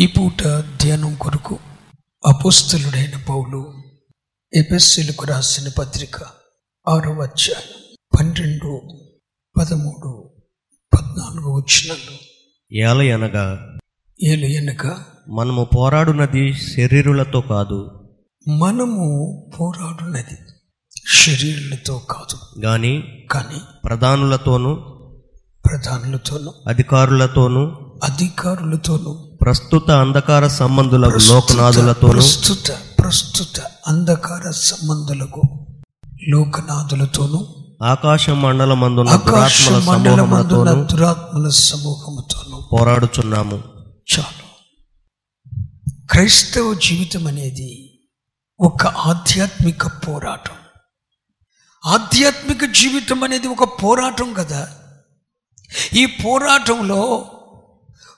ఈ పూట ధ్యానం కొరకు అపోస్తలుడైన పౌలు ఎపెస్సీలకు రాసిన పత్రిక ఆరవ అధ్యాయం పన్నెండు పదమూడు పద్నాలుగు వచ్చినాలు ఏలయనగా ఏలు ఎనక మనము పోరాడునది శరీరులతో కాదు. మనము పోరాడున్నది శరీరులతో కాదు. గాని కానీ ప్రధానులతోనూ ప్రధానులతోనూ అధికారులతోనూ అధికారులతోనూ ప్రస్తుత అంధకార సంబంధుల లోకనాథులతోనూ ప్రస్తుత ప్రస్తుత అంధకార సంబంధులకు లోకనాథులతోనూ ఆకాశ దురాత్మల మండలమందున్న సమూహములతోనూ దురాత్మల సమూహముతోనూ. పోరాడుచున్నాము. చాలు. క్రైస్తవ జీవితం అనేది ఒక ఆధ్యాత్మిక పోరాటం. ఆధ్యాత్మిక జీవితం అనేది ఒక పోరాటం కదా. ఈ పోరాటంలో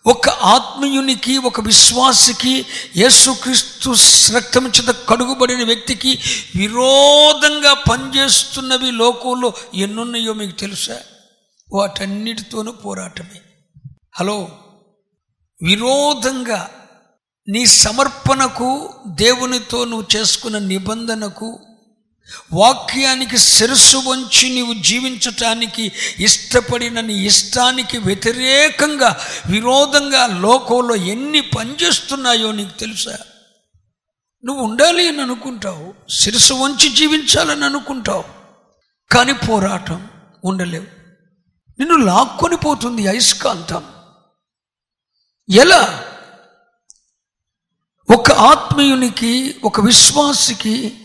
ఒక ఆత్మీయునికి ఒక విశ్వాసికి యేసుక్రీస్తు రక్తం చేత కడుగుబడిన వ్యక్తికి విరోధంగా పనిచేస్తున్నవి లోకంలో ఎన్నున్నాయో మీకు తెలుసా? వాటన్నిటితోనూ పోరాటమే. హలో విరోధంగా నీ సమర్పణకు దేవునితో నువ్వు చేసుకున్న నిబంధనకు వాక్యానికి శిరస్సు వంచి నీవు జీవించటానికి ఇష్టపడిన నీ ఇష్టానికి వ్యతిరేకంగా విరోధంగా లోకంలో ఎన్ని పనిచేస్తున్నాయో నీకు తెలుసా? నువ్వు ఉండాలి అని అనుకుంటావు శిరస్సు వంచి జీవించాలని అనుకుంటావు కానీ పోరాటం ఉండలేవు. నిన్ను లాక్కొని పోతుంది అయస్కాంతం ఎలా? ఒక ఆత్మీయునికి ఒక విశ్వాసికి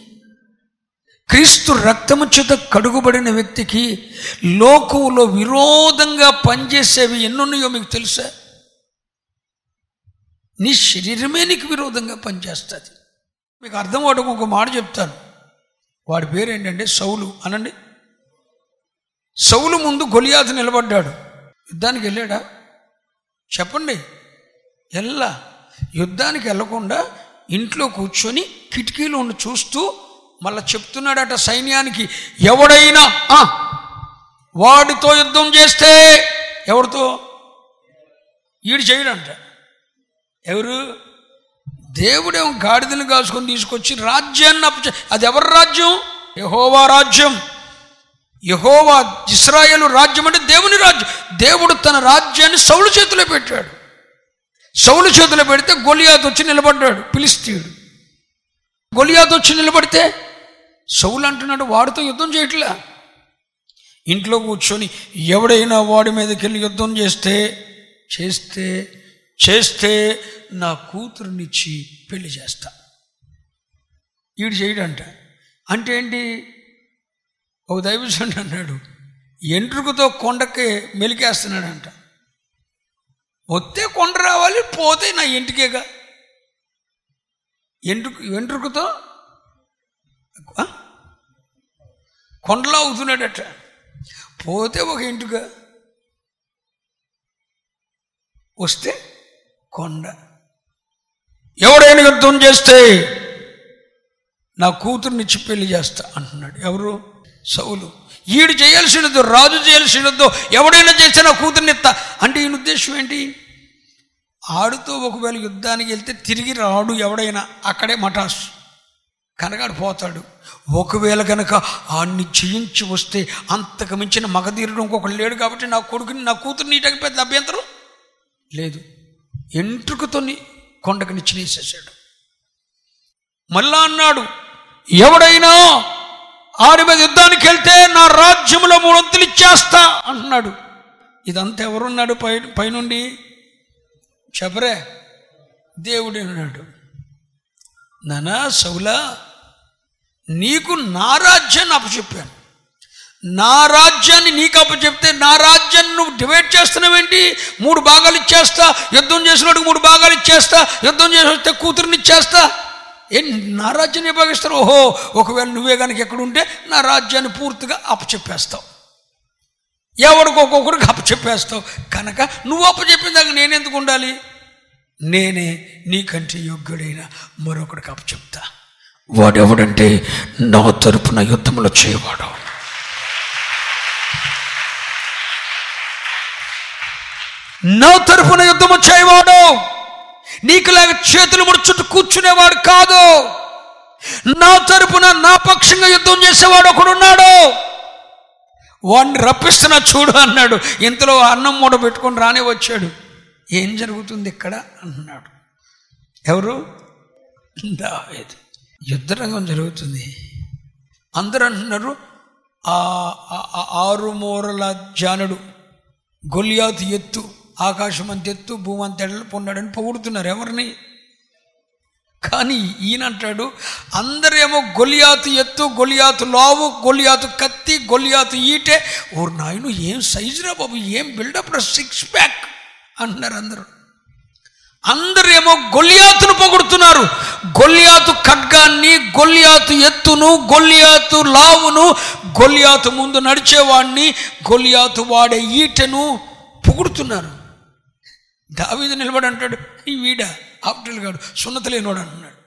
క్రీస్తు రక్తము చేత కడుగుబడిన వ్యక్తికి లోకంలో విరోధంగా పనిచేసేవి ఎన్నున్నాయో మీకు తెలుసా? నీ శరీరమే నీకు విరోధంగా పనిచేస్తుంది. మీకు అర్థం అవడం ఒక మాట చెప్తాను. వాడి పేరు ఏంటంటే సౌలు అనండి. సౌలు ముందు గొలియాత నిలబడ్డాడు. యుద్ధానికి వెళ్ళాడా? చెప్పండి. ఎల్లా. యుద్ధానికి వెళ్ళకుండా ఇంట్లో కూర్చొని కిటికీలో ఉండి చూస్తూ మళ్ళా చెప్తున్నాడట సైన్యానికి ఎవడైనా "ఆ, వాడితో యుద్ధం చేస్తే ఎవరితో? ఈడు చేయడంట. ఎవరు? దేవుడేం గాడిదను కాసుకొని తీసుకొచ్చి రాజ్యాన్ని అప్పచె అది ఎవరి రాజ్యం? యహోవా రాజ్యం. యహోవా ఇస్రాయేల్ రాజ్యం అంటే దేవుని రాజ్యం. దేవుడు తన రాజ్యాన్ని సౌలు చేతిలో పెట్టాడు. సౌలు చేతిలో పెడితే గొలియాత్ వచ్చి నిలబడ్డాడు పిలిస్తీడు గొలియాత్ వచ్చి నిలబడితే సౌలు అంటున్నాడు వాడితో యుద్ధం చేయట్లే. ఇంట్లో కూర్చొని ఎవడైనా వాడి మీదకి వెళ్ళి యుద్ధం చేస్తే చేస్తే చేస్తే నా కూతురునిచ్చి పెళ్ళి చేస్తా. ఈడు చేయడంట. అంటే ఏంటి? ఒక దైవజనుడు అన్నాడు ఎంట్రుకతో కొండకి మెలికేస్తున్నాడంట. వస్తే కొండ రావాలి పోతే నా ఇంటికేగా. ఎంట్రుకు వెంట్రుకతో కొండలో అవుతున్నాడట పోతే ఒక ఇంటిగా వస్తే కొండ. ఎవడైనా యుద్ధం చేస్తే నా కూతుర్నిచ్చి పెళ్ళి చేస్తా అంటున్నాడు. ఎవరు? సౌలు. ఈడు చేయాల్సినదో రాజు చేయాల్సినదో ఎవడైనా చేస్తే నా కూతుర్నిత్తా అంటే ఈయన ఉద్దేశం ఏంటి? ఆడుతో ఒకవేళ యుద్ధానికి వెళ్తే తిరిగి రాడు ఎవడైనా. అక్కడే మటాస్ కనగాడిపోతాడు ఒకవేళ కనుక ఆడిని చేయించి వస్తే అంతకు మించిన మగధీరుడు ఇంకొకడు లేడు కాబట్టి నా కొడుకుని నా కూతురు నీటకి పెద్ద అభ్యంతరం లేదు. ఎంట్రుకుతోని కొండకు నిచ్చినేసేసాడు మళ్ళా అన్నాడు ఎవడైనా ఆడి మీద యుద్ధానికి వెళ్తే నా రాజ్యంలో మూడొంతులు ఇచ్చేస్తా అంటున్నాడు. ఇదంతా ఎవరున్నాడు? పై పైనుండి చెప్పరే దేవుడు అన్నాడు. నానా సౌలా నీకు నా రాజ్యాన్ని అప్పచెప్పాను. నా రాజ్యాన్ని నీకు అప్పచెప్తే నా రాజ్యాన్ని నువ్వు డివైడ్ చేస్తున్నావేంటి? మూడు భాగాలు ఇచ్చేస్తా యుద్ధం చేసినోడికి మూడు భాగాలు ఇచ్చేస్తా యుద్ధం చేసి వస్తే కూతురుని ఇచ్చేస్తా. ఏ నా రాజ్యాన్ని భాగిస్తారు ఓహో ఒకవేళ నువ్వే కనుక ఎక్కడుంటే నా రాజ్యాన్ని పూర్తిగా అప్పచెప్పేస్తావు. ఎవరికి ఒక్కొక్కరికి అప్పచెప్పేస్తావు? కనుక నువ్వు అప్పచెప్పిన దాకా నేనెందుకు ఉండాలి? నేనే నీకంటే యోగ్యుడైన మరొకడికి అప్పచెప్తా వాడెవడంటే నా తరపున యుద్ధంలో చేయవాడు. నా తరపున యుద్ధము చేయవాడు. నీకులాగా చేతులు ముడుచుట్టు కూర్చునేవాడు కాదు. నా తరపున నా పక్షంగా యుద్ధం చేసేవాడు ఒకడున్నాడు. వాడిని రప్పిస్తున్నా చూడు అన్నాడు. ఇంతలో అన్నం మూడ పెట్టుకొని రానే వచ్చాడు. ఏం జరుగుతుంది ఇక్కడ అంటున్నాడు. ఎవరు? దావీదు. యుద్ధరంగం జరుగుతుంది. అందరూ అంటున్నారు ఆ ఆరు మూరల జానుడు గొలియాతు ఎత్తు ఆకాశం అంత ఎత్తు భూమి అంత ఎడలు పొన్నాడని పొగుడుతున్నారు ఎవరిని? కానీ ఈయన అంటాడు అందరేమో గొలియాతు ఎత్తు గొలియాతు లావు గొలియాతు కత్తి గొలియాతు ఈటే. ఓ నాయను ఏం సైజురా బాబు ఏం బిల్డప్ సిక్స్ ప్యాక్ అంటున్నారు అందరూ. అందరేమో గొల్లియాతును పొగుడుతున్నారు. గొల్లియాతు ఖడ్గాన్ని గొల్లియాతు ఎత్తును గొల్లియాతు లావును గొల్లియాతు ముందు నడిచేవాడిని గొల్లియాతు వాడే ఈటను పొగుడుతున్నారు. దావీదు నిలబడి అంటాడు ఈ వీడ ఆప్టల్ గాడు సున్నత అంటున్నాడు.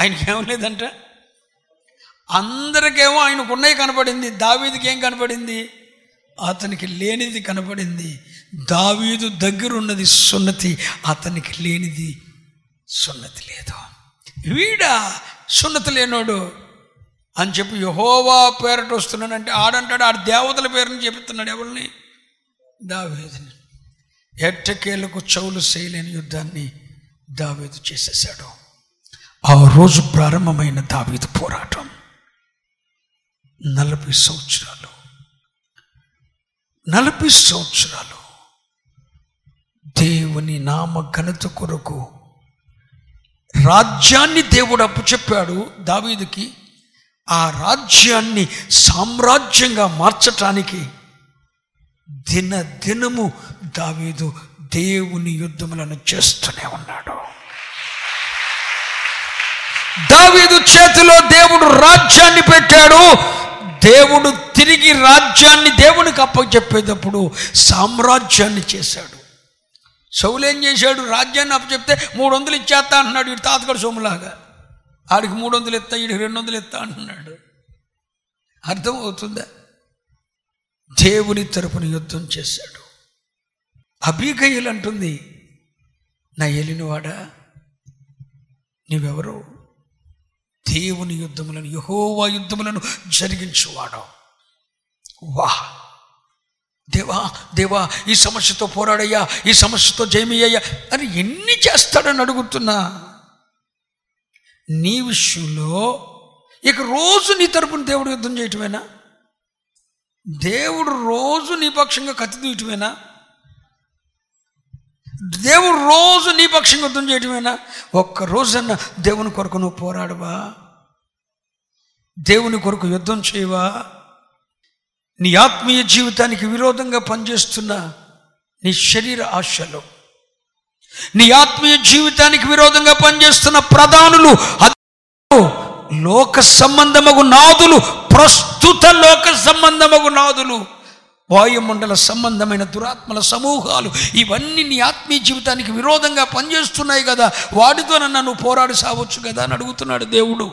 ఆయనకి ఏం లేదంట? అందరికేమో ఆయనకు ఉన్నవి కనపడింది దావీదికి ఏం కనపడింది? అతనికి లేనిది కనపడింది. దావీదు దగ్గరున్నది సున్నతి అతనికి లేనిది సున్నతి లేదు. వీడా సున్నతి లేనోడు అని చెప్పి యహోవా పేరట వస్తున్నానంటే ఆడంటాడు ఆడ దేవతల పేరుని చెప్తున్నాడు ఎవరిని? దావీదుని ఎట్టకేలకు చౌలు చేయలేని యుద్ధాన్ని దావేదు చేసేశాడు. ఆ రోజు ప్రారంభమైన దావీదు పోరాటం. నలభై సంవత్సరాలు. నలభై సంవత్సరాలు. దేవుని నామ ఘనత కొరకు రాజ్యాన్ని దేవుడు అప్పు చెప్పాడు దావీదుకి. ఆ రాజ్యాన్ని సామ్రాజ్యంగా మార్చటానికి దిన దినము దావీదు దేవుని యుద్ధములను చేస్తూనే ఉన్నాడు. దావీదు చేతిలో దేవుడు రాజ్యాన్ని పెట్టాడు. దేవుడు తిరిగి రాజ్యాన్ని దేవునికి అప్పచెప్పేటప్పుడు సామ్రాజ్యాన్ని చేశాడు. సౌలు ఏం చేశాడు? రాజ్యాన్ని అప్పచెప్తే మూడు వందలు ఇచ్చేస్తా అంటున్నాడు వీడు తాతగడు సొమ్ములాగా ఆడికి మూడు వందలు ఇస్తా వీడికి రెండు వందలు ఇస్తా అంటున్నాడు. అర్థం అవుతుందా దేవుని తరపున యుద్ధం చేశాడు. అభిగయులు అంటుంది నా ఏలినవాడా నీవెవరు దేవుని యుద్ధములను యహోవా యుద్ధములను జరిగించువాడు వాహ్! దేవా దేవా ఈ సమస్యతో పోరాడయ్యా ఈ సమస్యతో జయమయ్యా అని ఎన్ని చేస్తాడని అడుగుతున్నా. నీ విషయంలో ఇక రోజు నీ తరపున దేవుడు యుద్ధం చేయటమేనా? దేవుడు రోజు నీ పక్షంగా కత్తి తీయటమేనా? దేవుడు రోజు నీ పక్షంగా యుద్ధం చేయటమేనా? ఒక్క రోజన్నా దేవుని కొరకు నువ్వు పోరాడవా? దేవుని కొరకు యుద్ధం చేయవా? నీ ఆత్మీయ జీవితానికి విరోధంగా పనిచేస్తున్న నీ శరీర ఆశలు నీ ఆత్మీయ జీవితానికి విరోధంగా పనిచేస్తున్న ప్రధానులు లోక సంబంధమగు నాదులు ప్రస్తుత లోక సంబంధమగు నాదులు వాయుమండల సంబంధమైన దురాత్మల సమూహాలు ఇవన్నీ నీ ఆత్మీయ జీవితానికి విరోధంగా పనిచేస్తున్నాయి కదా వాటితో నన్ను పోరాడి సావచ్చు కదా అని అడుగుతున్నాడు దేవుడు.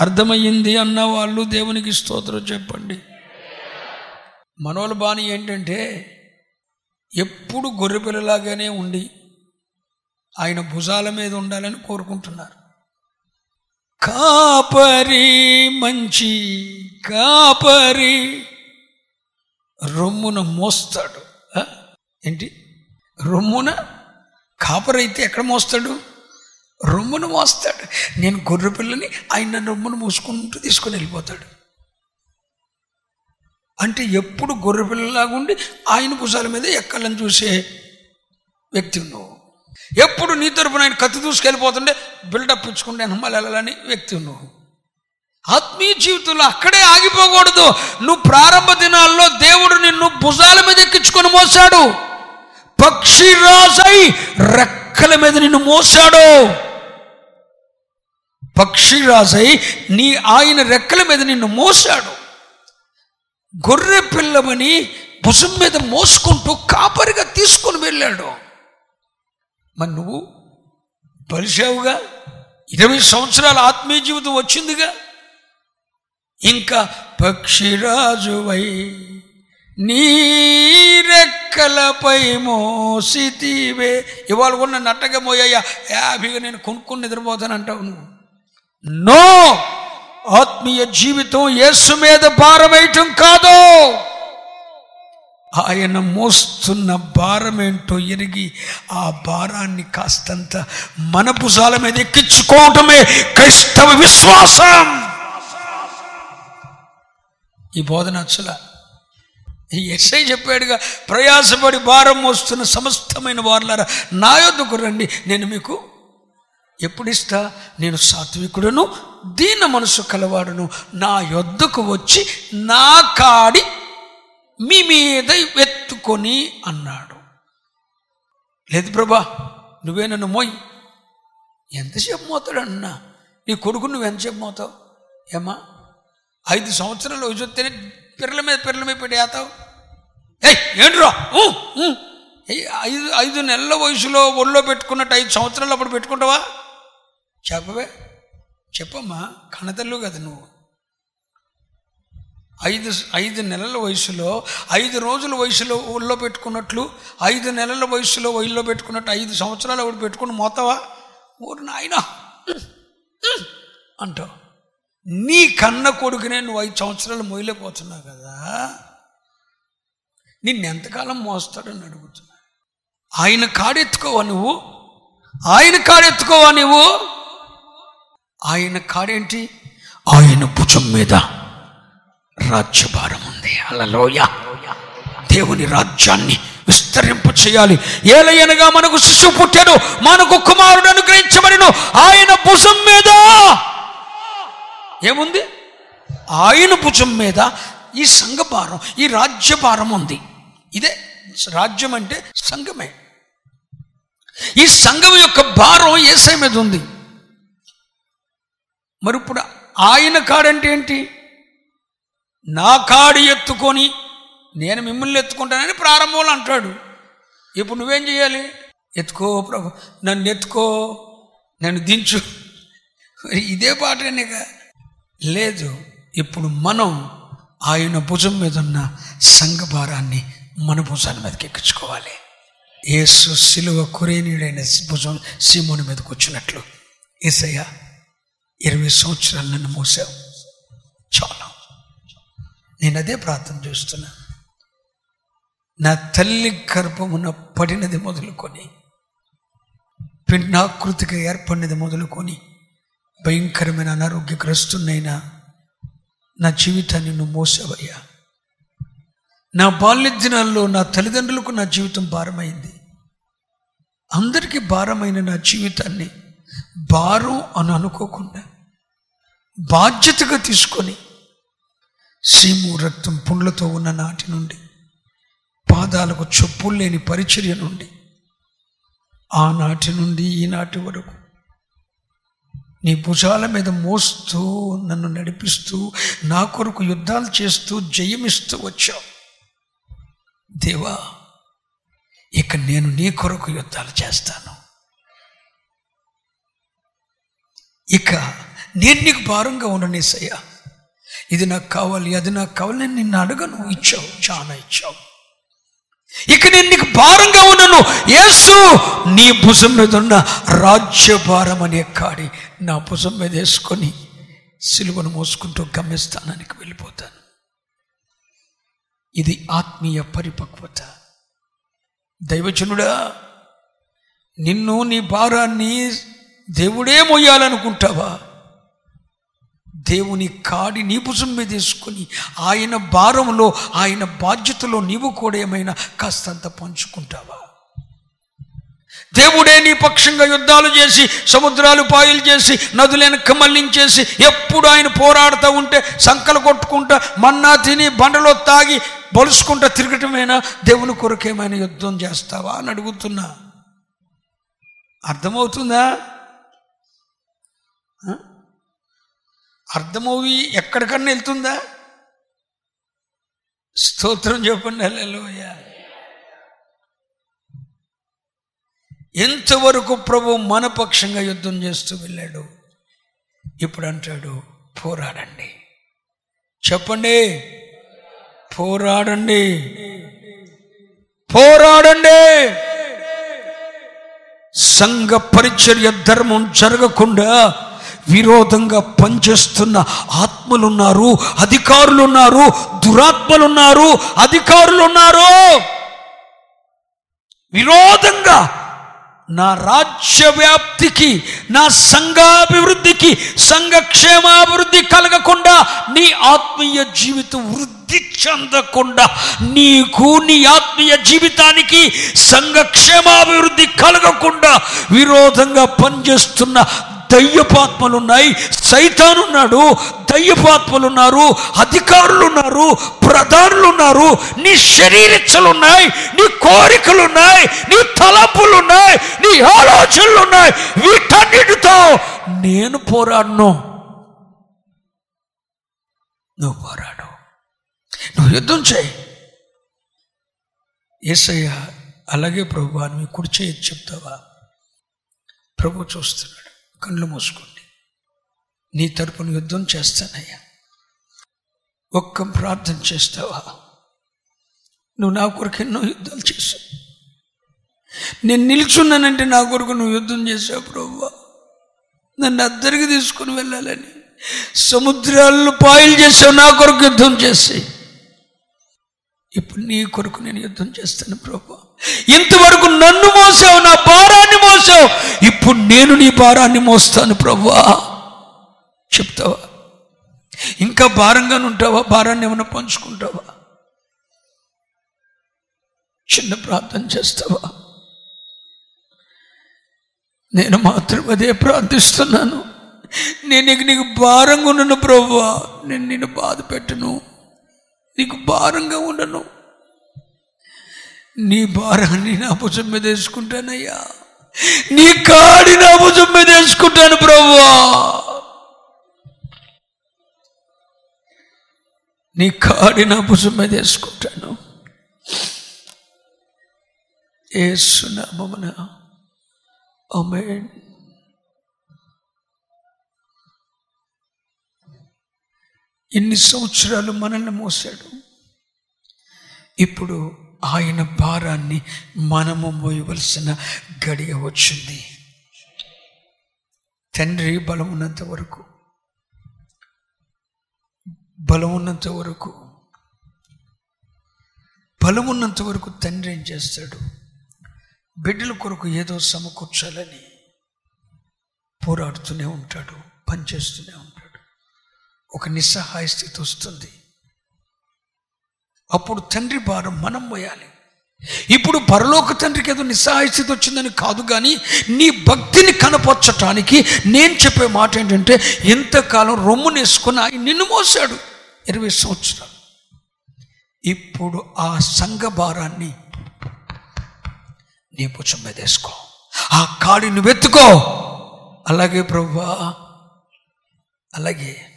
అర్థమయ్యింది అన్న వాళ్ళు దేవునికి స్తోత్రం చెప్పండి. మనోళ్ళ బాణి ఏంటంటే ఎప్పుడు గొర్రెపిల్లలాగానే ఉండి ఆయన భుజాల మీద ఉండాలని కోరుకుంటున్నారు. కాపరి మంచి కాపరి రొమ్మున మోస్తాడు. ఏంటి? రొమ్మున కాపరైతే ఎక్కడ మోస్తాడు? రొమ్మును మోస్తాడు. నేను గొర్రె పిల్లని ఆయన రొమ్మును మోసుకుంటూ తీసుకొని వెళ్ళిపోతాడు. అంటే ఎప్పుడు గొర్రెపిల్లలాగా ఉండి ఆయన భుజాల మీద ఎక్కలను చూసే వ్యక్తి నువ్వు ఎప్పుడు నీ తరపున ఆయన కత్తి దూసుకెళ్ళిపోతుంటే బిల్డప్ ఇచ్చుకుంటే నమ్మాలి వెళ్ళాలని వ్యక్తి నువ్వు ఆత్మీయ జీవితంలో అక్కడే ఆగిపోకూడదు. నువ్వు ప్రారంభ దినాల్లో దేవుడు నిన్ను భుజాల మీద ఎక్కించుకొని మోసాడు. పక్షి రాజై రెక్కల మీద నిన్ను మోసాడు. పక్షిరాజై నీ ఆయన రెక్కల మీద నిన్ను మోసాడు. గొర్రె పిల్లమని భుజం మీద మోసుకుంటూ కాపరిగా తీసుకొని వెళ్ళాడు. మరి నువ్వు బలిసావుగా ఇరవై సంవత్సరాల ఆత్మీయ జీవితం వచ్చిందిగా? ఇంకా పక్షిరాజువై నీరెక్కలపై రెక్క మోసితివే. ఇవాళ ఉన్న నట్టగా అట్టగా మోయ్యా నేను కొనుక్కుని నిద్రపోతానంటావు నువ్వు. నో! ఆత్మీయ జీవితం యేసు మీద భారమేయటం కాదు. ఆయన మోస్తున్న భారం ఏంటో ఎరిగి ఆ భారాన్ని కాస్తంత మన భుజాల మీద ఎక్కించుకోవటమే క్రైస్తవ విశ్వాసం. ఈ బోధన అసలు ఎస్ఐ చెప్పాడుగా ప్రయాసపడి భారం మోస్తున్న సమస్తమైన వారులారా నా యొద్దకు రండి నేను మీకు ఎప్పుడు ఇస్తా నేను సాత్వికుడును దీన మనసు కలవాడును. నా యొద్దకు వచ్చి నా కాడి మీ మీద ఎత్తుకొని అన్నాడు. లేదు ప్రభా నువ్వే నన్ను మోయి. ఎంతసేపు మోతాడు నీ కొడుకు నువ్వు ఎంతసేపు మోతావు? ఏమా ఐదు సంవత్సరాలు వయసు వస్తేనే పిర్రల మీద పిర్రల మీద పెట్టి ఏయ్ ఏంట్రా? ఐదు ఐదు నెలల వయసులో ఒళ్ళో పెట్టుకున్నట్టు ఐదు సంవత్సరాలు అప్పుడు పెట్టుకుంటావా? చెప్పవే? చెప్పమ్మా కన్నతల్లు కదా నువ్వు. ఐదు ఐదు నెలల వయసులో ఐదు రోజుల వయసులో ఊళ్ళో పెట్టుకున్నట్లు ఐదు నెలల వయసులో ఒళ్ళో పెట్టుకున్నట్టు ఐదు సంవత్సరాలు ఒకటి పెట్టుకుని మోతావా? ఊరు నాయన! అంటావు నీ కన్న కొడుకునే నువ్వు ఐదు సంవత్సరాలు మొయ్యలేకపోతున్నావు కదా? నిన్ను ఎంతకాలం మోస్తాడని అడుగుతున్నా. ఆయన కాడెత్తుకోవా నువ్వు? ఆయన కాడెత్తుకోవా నువ్వు ఆయన కాడేంటి? ఆయన భుజం మీద రాజ్యభారం ఉంది. అలలోయ దేవుని రాజ్యాన్ని విస్తరింపు చేయాలి. ఏలయనగా మనకు శిశువు పుట్టాడు మనకు కుమారుడు అనుగ్రహించబడిను. ఆయన భుజం మీద. ఏముంది? ఆయన భుజం మీద ఈ సంఘభారం ఈ రాజ్యభారం ఉంది. ఇదే రాజ్యం అంటే సంఘమే. ఈ సంఘం యొక్క భారం ఏసై మీద ఉంది. మరి ఇప్పుడు ఆయన కాడంటే ఏంటి? నా కాడు ఎత్తుకొని నేను మిమ్మల్ని ఎత్తుకుంటానని ప్రారంభంలో అంటాడు. ఇప్పుడు నువ్వేం చేయాలి ఎత్తుకో ప్రభు నన్ను ఎత్తుకో నన్ను దించు. మరి ఇదే పాటనేగా? లేదు ఇప్పుడు మనం ఆయన భుజం మీద ఉన్న సంఘభారాన్ని మన భుజాన్ని మీదకి ఎక్కించుకోవాలి. ఏసు సిలువ కురేనీడైన భుజం సీమోని మీద కూర్చున్నట్లు ఏసయ్యా ఇరవై సంవత్సరాలు నన్ను మోసావు. చాలా. నేను అదే ప్రార్థన చేస్తున్నా. నా తల్లి గర్భమున పడినది మొదలుకొని పిండాకృతిగా ఏర్పడినది మొదలుకొని భయంకరమైన అనారోగ్యగ్రస్తున్నైనా నా జీవితాన్ని నువ్వు మోసావయ్యా. నా బాల్య దినాల్లో నా తల్లిదండ్రులకు నా జీవితం భారమైంది. అందరికీ భారమైన నా జీవితాన్ని భారం అని అనుకోకుండా బాధ్యతగా తీసుకొని సీము రక్తం పుండ్లతో ఉన్న నాటి నుండి పాదాలకు చెప్పులు లేని పరిచర్య నుండి ఆనాటి నుండి ఈనాటి వరకు నీ భుజాల మీద మోస్తూ నన్ను నడిపిస్తూ నా కొరకు యుద్ధాలు చేస్తూ జయమిస్తూ వచ్చావు. దేవా ఇక నేను నీ కొరకు యుద్ధాలు చేస్తాను. ఇక నేను నీకు భారంగా ఉండనేసయ్యా ఇది నాకు కావాలి అది నాకు కావాలి నేను నిన్ను అడగను. ఇచ్చావు చాలా ఇచ్చావు. ఇక నేను నీకు భారంగా ఉన్నాను యేసు నీ భుజం మీద ఉన్న రాజ్యభారం అనే కాడి నా భుజం మీద వేసుకొని సిలువను మోసుకుంటూ గమ్యస్థానానికి వెళ్ళిపోతాను. ఇది ఆత్మీయ పరిపక్వత. దైవజనుడా నిన్ను నీ భారాన్ని దేవుడే మొయ్యాలనుకుంటావా? దేవుని కాడి నీ భుజం మీద తీసుకొని ఆయన భారంలో ఆయన బాధ్యతలో నీవు కూడా ఏమైనా కాస్తంత పంచుకుంటావా? దేవుడే నీ పక్షంగా యుద్ధాలు చేసి సముద్రాలు పాయలు చేసి నదులను కమల్లించేసి ఎప్పుడు ఆయన పోరాడుతూ ఉంటే సంకలు కొట్టుకుంటా మన్నా తిని బండలో తాగి బలుసుకుంటా తిరగటమేనా? దేవుని కొరకేమైనా యుద్ధం చేస్తావా అని అడుగుతున్నా. అర్థమవుతుందా? ఆ? ఎక్కడికన్నా వెళ్తుందా? స్తోత్రం చెప్పండి హల్లెలూయా. ఎంతవరకు ప్రభు మన పక్షంగా యుద్ధం చేస్తూ వెళ్ళాడు? ఇప్పుడు అంటాడు పోరాడండి. చెప్పండి. పోరాడండి. పోరాడండి. సంఘ పరిచర్య ధర్మం జరగకుండా విరోధంగా పనిచేస్తున్న ఆత్మలున్నారు అధికారులున్నారు దురాత్మలున్నారు అధికారులున్నారు. విరోధంగా నా రాజ్య వ్యాప్తికి నా సంఘాభివృద్ధికి సంఘక్షేమాభివృద్ధి కలగకుండా నీ ఆత్మీయ జీవితం వృద్ధి చెందకుండా నీకు నీ ఆత్మీయ జీవితానికి సంఘక్షేమాభివృద్ధి కలగకుండా విరోధంగా పనిచేస్తున్న దయ్యపాత్మలు ఉన్నాయి సైతానున్నాడు దయ్యపాత్మలు ఉన్నారు అధికారులు ఉన్నారు ప్రధానులు ఉన్నారు నీ శరీరచ్చలు ఉన్నాయి నీ కోరికలు ఉన్నాయి నీ తలపులున్నాయి నీ ఆలోచనలు ఉన్నాయి వీటన్నిటితో నేను పోరాడను. నువ్వు పోరాడు. నువ్వు యుద్ధం చేయి. ఏసయ్య అలాగే ప్రభు అని మీ కుడి చెప్తావా? ప్రభు చూస్తున్నాడు. కళ్ళు మూసుకోండి. నీ తరపున యుద్ధం చేస్తానయ్యా. ఒక్క ప్రార్థన చేస్తావా? నువ్వు నా కొరకు ఎన్నో యుద్ధాలు చేశావు. నేను నిల్చున్నానంటే నా కొరకు నువ్వు యుద్ధం చేసావు ప్రభు నన్ను అద్దరికి తీసుకుని వెళ్ళాలని సముద్రాలను పాయలు చేసావు నా కొరకు యుద్ధం చేసి. ఇప్పుడు నీ కొరకు నేను యుద్ధం చేస్తాను ప్రభు ఇంతవరకు నన్ను మోసావు నా భారాన్ని మోసావు. ఇప్పుడు నేను నీ భారాన్ని మోస్తాను ప్రవ్వా చెప్తావా? ఇంకా భారంగానే ఉంటావా? భారాన్ని ఏమైనా పంచుకుంటావా? చిన్న ప్రార్థన చేస్తావా? నేను మాత్రం అదే ప్రార్థిస్తున్నాను. నేను ఇక నీకు భారంగా ఉండను ప్రవ్వా నేను నిన్ను బాధ పెట్టను. నీకు భారంగా ఉండను. నీ భారాన్ని నా భుజం మీద వేసుకుంటానయ్యా. నీ కాడి నా భుజం మీద వేసుకుంటాను ప్రభువా. నీ కాడి నా భుజం మీద వేసుకుంటాను. ఏసునామమున ఆమేన్. ఇన్ని సంవత్సరాలు మనల్ని మోసాడు. ఇప్పుడు ఆయన భారాన్ని మనము మోయవలసిన గడియ వచ్చింది. తండ్రి బలం ఉన్నంత వరకు బలం ఉన్నంత వరకు బలం ఉన్నంత వరకు తండ్రి ఏం చేస్తాడు? బిడ్డల కొరకు ఏదో సమకూర్చాలని పోరాడుతూనే ఉంటాడు పనిచేస్తూనే ఉంటాడు. ఒక నిస్సహాయ స్థితి వస్తుంది. అప్పుడు తండ్రి భారం మనం పోయాలి ఇప్పుడు పరలోక తండ్రికి ఏదో నిస్సహాయ స్థితి వచ్చిందని కాదు కానీ నీ భక్తిని కనపరచటానికి నేను చెప్పే మాట ఏంటంటే ఎంతకాలం రొమ్మునేసుకుని ఆయన నిన్ను మోసాడు ఇరవై సంవత్సరాలు. ఇప్పుడు ఆ సంఘ భారాన్ని నీ పుచ్చం మీద వేసుకో. ఆ కాడి వెతుకో. అలాగే ప్రభువా అలాగే.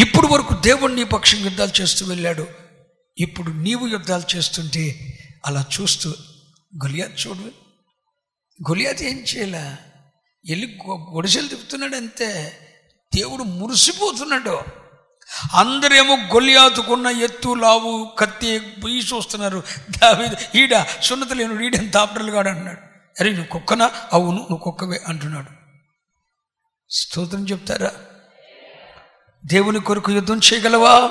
ఇప్పుడు వరకు దేవుడు నీ పక్షం యుద్ధాలు చేస్తూ వెళ్ళాడు. ఇప్పుడు నీవు యుద్ధాలు చేస్తుంటే అలా చూస్తూ గొలియాత్ చూడు గొలియాత్ ఏం చేయలే? వెళ్ళి గొడిసెలు తిప్పుతున్నాడు అంతే. దేవుడు మురిసిపోతున్నాడు. అందరేమో గొలియాతుకున్న ఎత్తు లావు కత్తి పోయి చూస్తున్నారు. దావీదు ఈడ సున్నత లేను ఈడని తాపటలు కాడు అంటున్నాడు అరే నువ్వు కుక్కనా? అవును నువ్వు కుక్కవే అంటున్నాడు. స్తోత్రం చెప్తారా? దేవుని కొరకు యుద్ధం చేయగలవా?